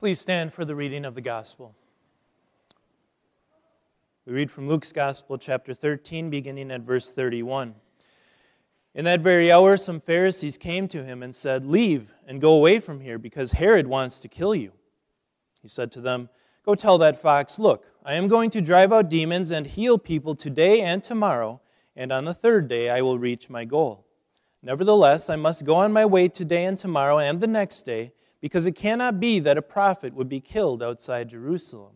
Please stand for the reading of the gospel. We read from Luke's Gospel, chapter 13, beginning at verse 31. In that very hour, some Pharisees came to him and said, Leave and go away from here, because Herod wants to kill you. He said to them, Go tell that fox, Look, I am going to drive out demons and heal people today and tomorrow, and on the third day I will reach my goal. Nevertheless, I must go on my way today and tomorrow and the next day because it cannot be that a prophet would be killed outside Jerusalem.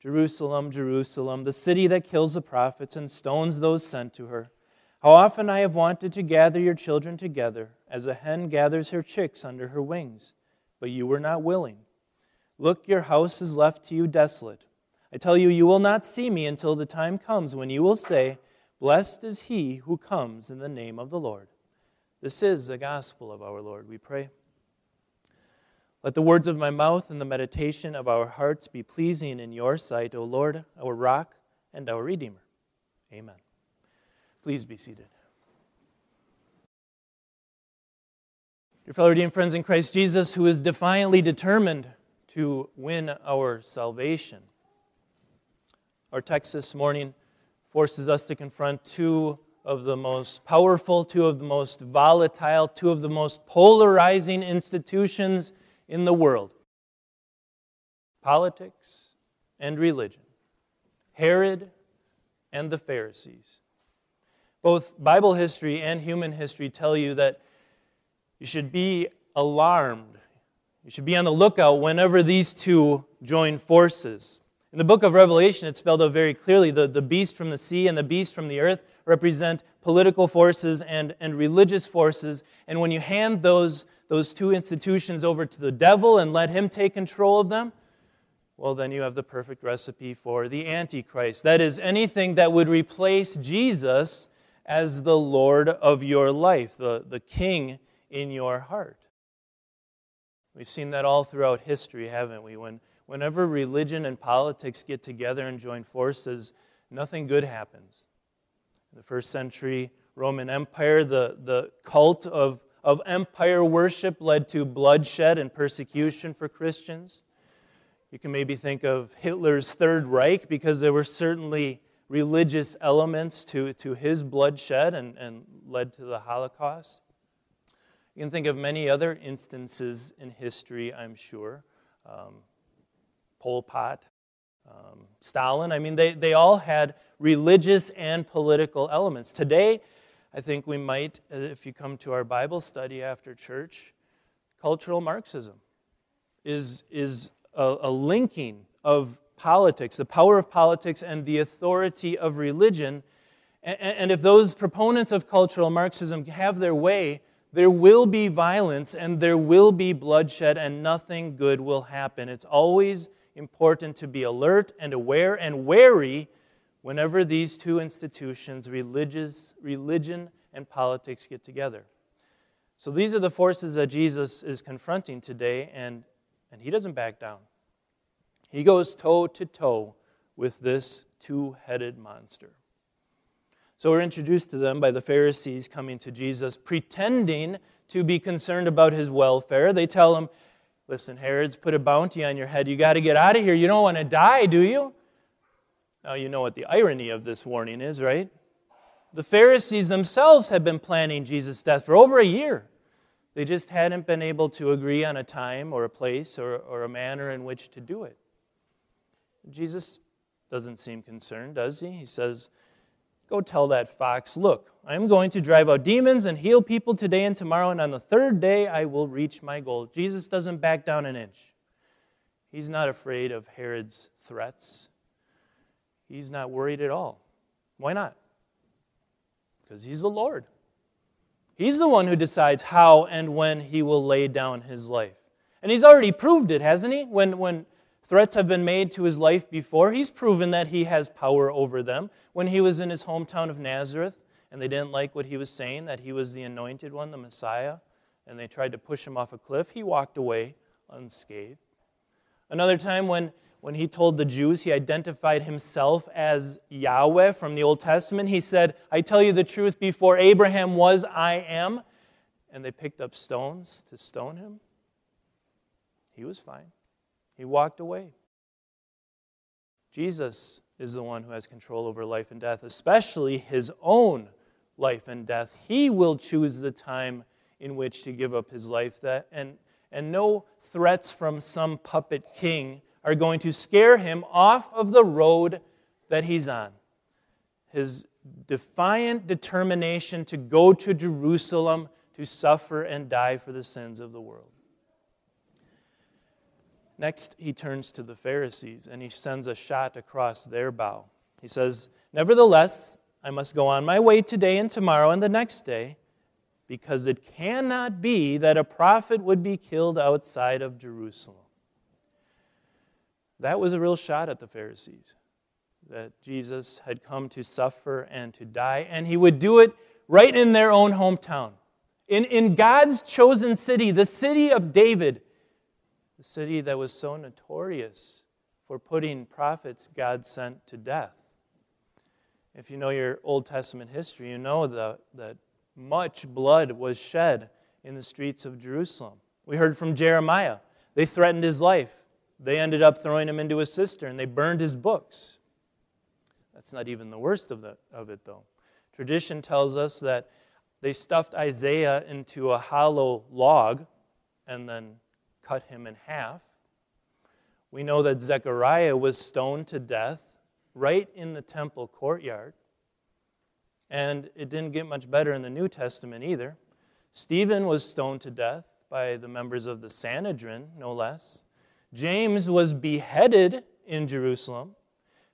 Jerusalem, Jerusalem, the city that kills the prophets and stones those sent to her. How often I have wanted to gather your children together, as a hen gathers her chicks under her wings, but you were not willing. Look, your house is left to you desolate. I tell you, you will not see me until the time comes when you will say, Blessed is he who comes in the name of the Lord. This is the gospel of our Lord, we pray. Let the words of my mouth and the meditation of our hearts be pleasing in your sight, O Lord, our rock and our Redeemer. Amen. Please be seated. Dear fellow redeemed friends in Christ Jesus, who is defiantly determined to win our salvation. Our text this morning forces us to confront two of the most powerful, two of the most volatile, two of the most polarizing institutions in the world politics and religion, Herod and the Pharisees. Both Bible history and human history tell you that you should be alarmed. You should be on the lookout whenever these two join forces. In the book of Revelation, it's spelled out very clearly the, the beast from the sea and the beast from the earth represent political forces and, and religious forces. And when you hand those those two institutions over to the devil and let him take control of them, well, then you have the perfect recipe for the Antichrist. That is, anything that would replace Jesus as the Lord of your life, the, the King in your heart. We've seen that all throughout history, haven't we? When, whenever religion and politics get together and join forces, nothing good happens. In the first century Roman Empire, the, the cult of of empire worship led to bloodshed and persecution for Christians. You can maybe think of Hitler's Third Reich because there were certainly religious elements to, to his bloodshed and, and led to the Holocaust. You can think of many other instances in history, I'm sure. Um, Pol Pot, um, Stalin. I mean, they, they all had religious and political elements. Today, I think we might, uh, if you come to our Bible study after church, cultural Marxism is, is a, a linking of politics, the power of politics, and the authority of religion. And, and if those proponents of cultural Marxism have their way, there will be violence and there will be bloodshed, and nothing good will happen. It's always important to be alert and aware and wary whenever these two institutions, religious, religion and politics, get together. So these are the forces that Jesus is confronting today, and, and he doesn't back down. He goes toe to toe with this two headed monster. So we're introduced to them by the Pharisees coming to Jesus, pretending to be concerned about his welfare. They tell him, Listen, Herod's put a bounty on your head. You got to get out of here. You don't want to die, do you? Now, you know what the irony of this warning is, right? The Pharisees themselves had been planning Jesus' death for over a year. They just hadn't been able to agree on a time or a place or, or a manner in which to do it. Jesus doesn't seem concerned, does he? He says, Go tell that fox, look, I'm going to drive out demons and heal people today and tomorrow, and on the third day I will reach my goal. Jesus doesn't back down an inch. He's not afraid of Herod's threats he's not worried at all. Why not? Because he's the Lord. He's the one who decides how and when he will lay down his life. And he's already proved it, hasn't he? When, when threats have been made to his life before, he's proven that he has power over them. When he was in his hometown of Nazareth and they didn't like what he was saying, that he was the anointed one, the Messiah, and they tried to push him off a cliff, he walked away unscathed. Another time when when he told the Jews he identified himself as Yahweh from the Old Testament. He said, I tell you the truth, before Abraham was, I am. And they picked up stones to stone him. He was fine. He walked away. Jesus is the one who has control over life and death, especially his own life and death. He will choose the time in which to give up his life, that, and, and no threats from some puppet king are going to scare him off of the road that he's on. His defiant determination to go to Jerusalem to suffer and die for the sins of the world. Next, he turns to the Pharisees and he sends a shot across their bow. He says, Nevertheless, I must go on my way today and tomorrow and the next day, because it cannot be that a prophet would be killed outside of Jerusalem. That was a real shot at the Pharisees that Jesus had come to suffer and to die, and he would do it right in their own hometown. In, in God's chosen city, the city of David, the city that was so notorious for putting prophets God sent to death. If you know your Old Testament history, you know the, that much blood was shed in the streets of Jerusalem. We heard from Jeremiah. They threatened his life. They ended up throwing him into a cistern. They burned his books. That's not even the worst of, the, of it, though. Tradition tells us that they stuffed Isaiah into a hollow log and then cut him in half. We know that Zechariah was stoned to death right in the temple courtyard. And it didn't get much better in the New Testament either. Stephen was stoned to death by the members of the Sanhedrin, no less. James was beheaded in Jerusalem.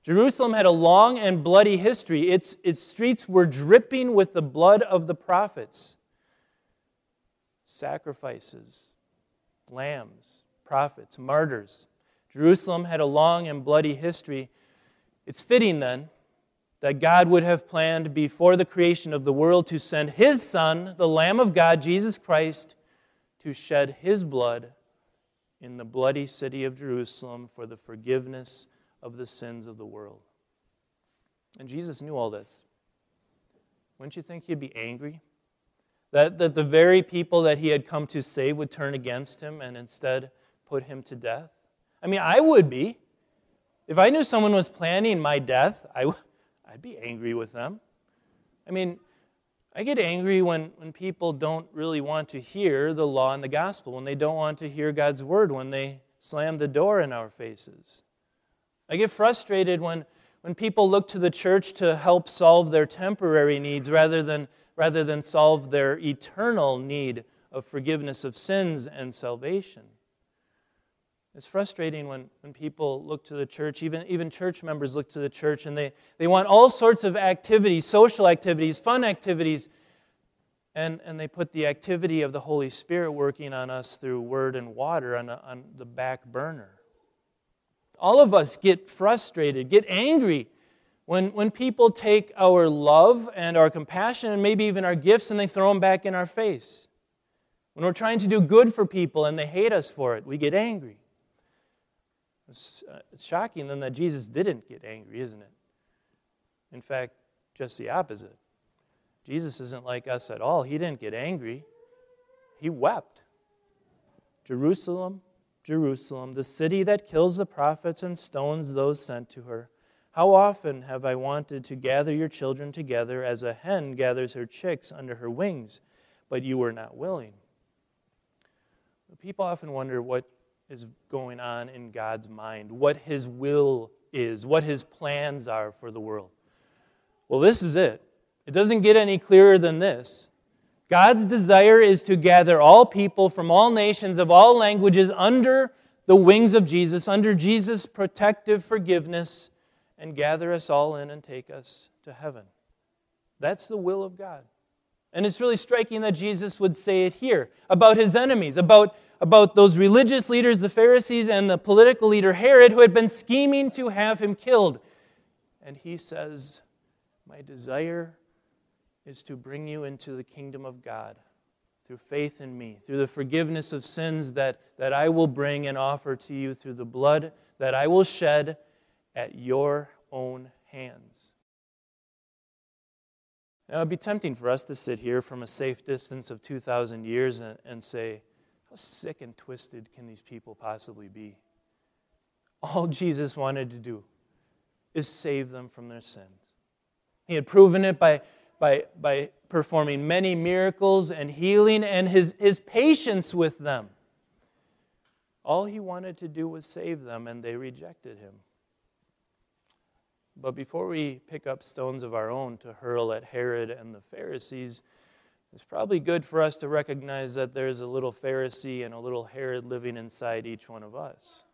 Jerusalem had a long and bloody history. Its, its streets were dripping with the blood of the prophets. Sacrifices, lambs, prophets, martyrs. Jerusalem had a long and bloody history. It's fitting then that God would have planned before the creation of the world to send His Son, the Lamb of God, Jesus Christ, to shed His blood in the bloody city of Jerusalem for the forgiveness of the sins of the world. And Jesus knew all this. Wouldn't you think he'd be angry? That, that the very people that he had come to save would turn against him and instead put him to death? I mean, I would be. If I knew someone was planning my death, I, I'd be angry with them. I mean, I get angry when, when people don't really want to hear the law and the gospel, when they don't want to hear God's word, when they slam the door in our faces. I get frustrated when, when people look to the church to help solve their temporary needs rather than, rather than solve their eternal need of forgiveness of sins and salvation. It's frustrating when, when people look to the church, even, even church members look to the church, and they, they want all sorts of activities, social activities, fun activities, and, and they put the activity of the Holy Spirit working on us through word and water on, a, on the back burner. All of us get frustrated, get angry when, when people take our love and our compassion and maybe even our gifts and they throw them back in our face. When we're trying to do good for people and they hate us for it, we get angry. It's, uh, it's shocking then that Jesus didn't get angry, isn't it? In fact, just the opposite. Jesus isn't like us at all. He didn't get angry, he wept. Jerusalem Jerusalem, the city that kills the prophets and stones those sent to her. How often have I wanted to gather your children together as a hen gathers her chicks under her wings, but you were not willing. People often wonder what is going on in God's mind, what his will is, what his plans are for the world. Well, this is it. It doesn't get any clearer than this. God's desire is to gather all people from all nations of all languages under the wings of Jesus, under Jesus' protective forgiveness, and gather us all in and take us to heaven. That's the will of God. And it's really striking that Jesus would say it here about his enemies, about, about those religious leaders, the Pharisees, and the political leader Herod, who had been scheming to have him killed. And he says, My desire is to bring you into the kingdom of God through faith in me, through the forgiveness of sins that, that I will bring and offer to you, through the blood that I will shed at your own hands. Now, it would be tempting for us to sit here from a safe distance of 2,000 years and, and say, how sick and twisted can these people possibly be? all Jesus wanted to do is save them from their sins. He had proven it by, by, by performing many miracles and healing and his, his patience with them. All he wanted to do was save them, and they rejected him. But before we pick up stones of our own to hurl at Herod and the Pharisees, it's probably good for us to recognize that there's a little Pharisee and a little Herod living inside each one of us.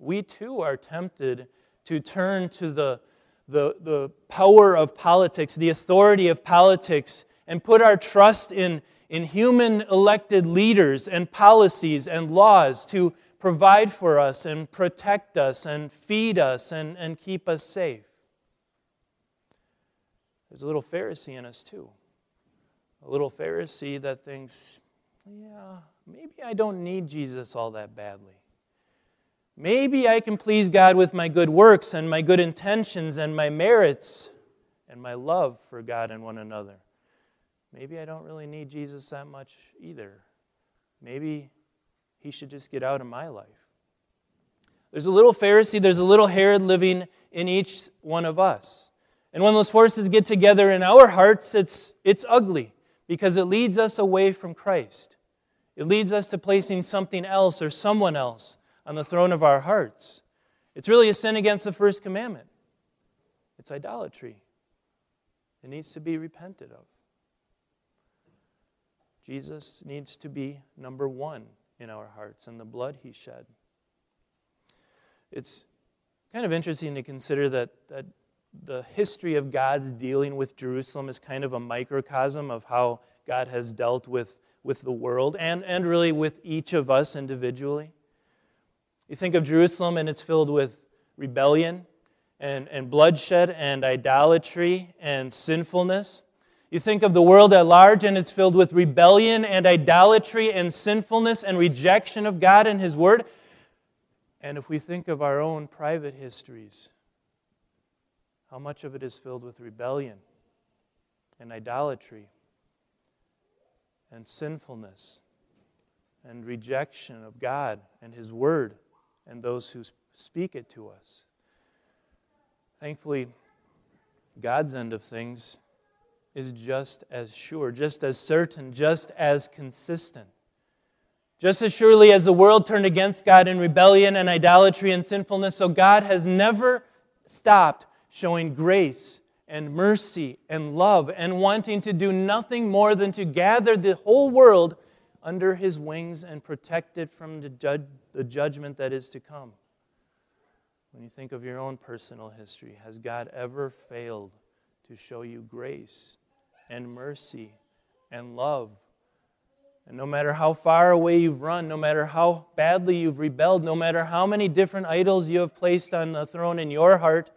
We too are tempted to turn to the, the, the power of politics, the authority of politics, and put our trust in, in human elected leaders and policies and laws to provide for us and protect us and feed us and, and keep us safe. There's a little Pharisee in us too a little Pharisee that thinks, yeah, maybe I don't need Jesus all that badly. Maybe I can please God with my good works and my good intentions and my merits and my love for God and one another. Maybe I don't really need Jesus that much either. Maybe he should just get out of my life. There's a little Pharisee, there's a little Herod living in each one of us. And when those forces get together in our hearts, it's, it's ugly because it leads us away from Christ. It leads us to placing something else or someone else on the throne of our hearts. It's really a sin against the first commandment. It's idolatry. It needs to be repented of. Jesus needs to be number one in our hearts and the blood he shed. It's kind of interesting to consider that, that the history of God's dealing with Jerusalem is kind of a microcosm of how God has dealt with, with the world and, and really with each of us individually. You think of Jerusalem and it's filled with rebellion and, and bloodshed and idolatry and sinfulness. You think of the world at large and it's filled with rebellion and idolatry and sinfulness and rejection of God and His Word. And if we think of our own private histories, how much of it is filled with rebellion and idolatry and sinfulness and rejection of God and His Word and those who speak it to us. Thankfully, God's end of things is just as sure, just as certain, just as consistent. Just as surely as the world turned against God in rebellion and idolatry and sinfulness, so God has never stopped showing grace and mercy and love and wanting to do nothing more than to gather the whole world under his wings and protect it from the, the judgment that is to come. When you think of your own personal history, has God ever failed to show you grace and mercy and love? And no matter how far away you've run, no matter how badly you've rebelled, no matter how many different idols you have placed on the throne in your heart,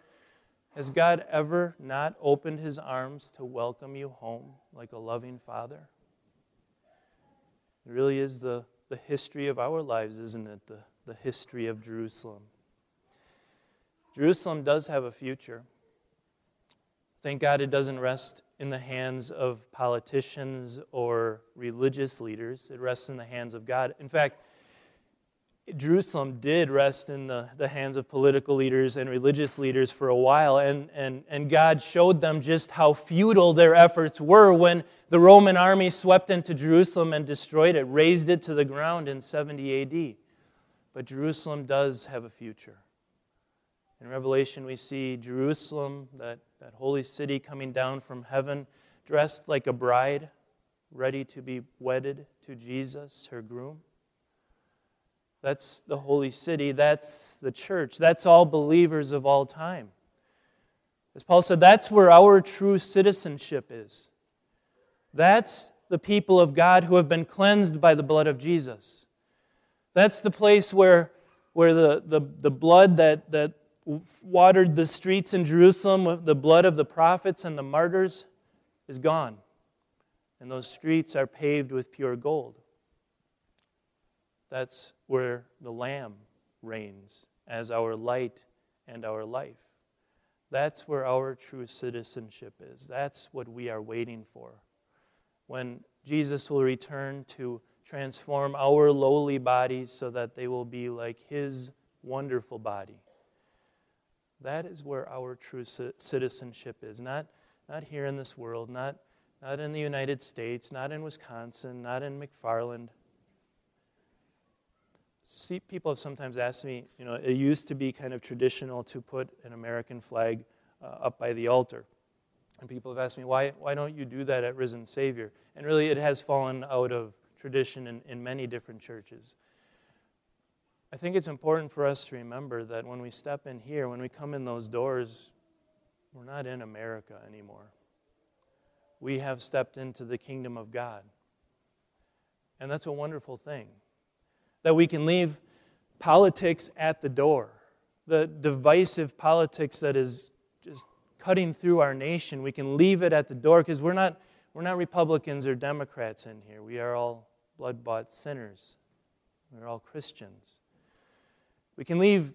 has God ever not opened his arms to welcome you home like a loving father? It really is the, the history of our lives, isn't it? The, the history of Jerusalem. Jerusalem does have a future. Thank God it doesn't rest in the hands of politicians or religious leaders, it rests in the hands of God. In fact, Jerusalem did rest in the, the hands of political leaders and religious leaders for a while, and, and, and God showed them just how futile their efforts were when the Roman army swept into Jerusalem and destroyed it, razed it to the ground in 70 AD. But Jerusalem does have a future. In Revelation, we see Jerusalem, that, that holy city, coming down from heaven, dressed like a bride, ready to be wedded to Jesus, her groom. That's the holy city. That's the church. That's all believers of all time. As Paul said, that's where our true citizenship is. That's the people of God who have been cleansed by the blood of Jesus. That's the place where, where the, the, the blood that, that watered the streets in Jerusalem, the blood of the prophets and the martyrs, is gone. And those streets are paved with pure gold. That's where the Lamb reigns as our light and our life. That's where our true citizenship is. That's what we are waiting for. When Jesus will return to transform our lowly bodies so that they will be like his wonderful body. That is where our true citizenship is. Not, not here in this world, not, not in the United States, not in Wisconsin, not in McFarland. See, people have sometimes asked me, you know, it used to be kind of traditional to put an American flag uh, up by the altar. And people have asked me, why, why don't you do that at Risen Savior? And really, it has fallen out of tradition in, in many different churches. I think it's important for us to remember that when we step in here, when we come in those doors, we're not in America anymore. We have stepped into the kingdom of God. And that's a wonderful thing. That we can leave politics at the door, the divisive politics that is just cutting through our nation. We can leave it at the door because we're not, we're not Republicans or Democrats in here. We are all blood bought sinners, we're all Christians. We can leave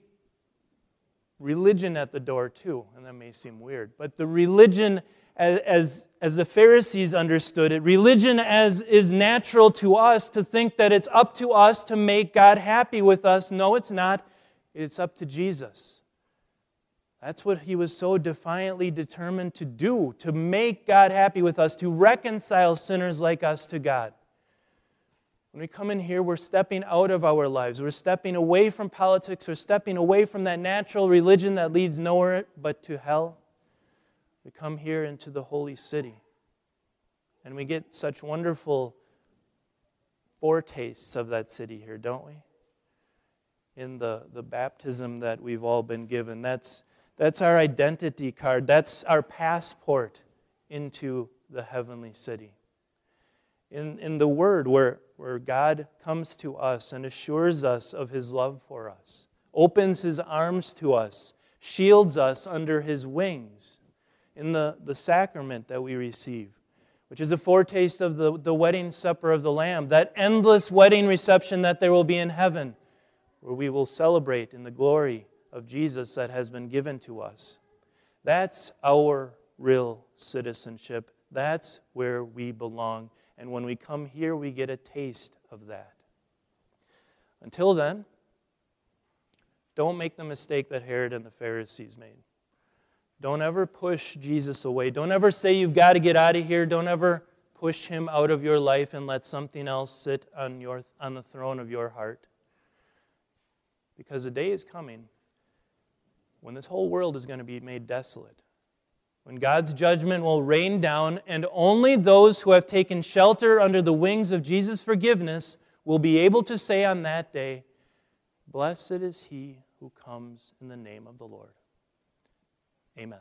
religion at the door too, and that may seem weird, but the religion as, as, the Pharisees understood it, religion as is natural to us to think that it's up to us to make God happy with us. No, it's not. It's up to Jesus. That's what he was so defiantly determined to do to make God happy with us, to reconcile sinners like us to God. When we come in here, we're stepping out of our lives. We're stepping away from politics. We're stepping away from that natural religion that leads nowhere but to hell. We come here into the holy city. And we get such wonderful foretastes of that city here, don't we? In the, the baptism that we've all been given. That's, that's our identity card, that's our passport into the heavenly city in, in the Word where, where God comes to us and assures us of His love for us, opens His arms to us, shields us under His wings, in the, the sacrament that we receive, which is a foretaste of the, the wedding supper of the Lamb, that endless wedding reception that there will be in heaven, where we will celebrate in the glory of Jesus that has been given to us. That's our real citizenship. That's where we belong. And when we come here, we get a taste of that. Until then, don't make the mistake that Herod and the Pharisees made. Don't ever push Jesus away. Don't ever say you've got to get out of here. Don't ever push him out of your life and let something else sit on, your, on the throne of your heart. Because the day is coming when this whole world is going to be made desolate when God's judgment will rain down, and only those who have taken shelter under the wings of Jesus' forgiveness will be able to say on that day, Blessed is he who comes in the name of the Lord. Amen.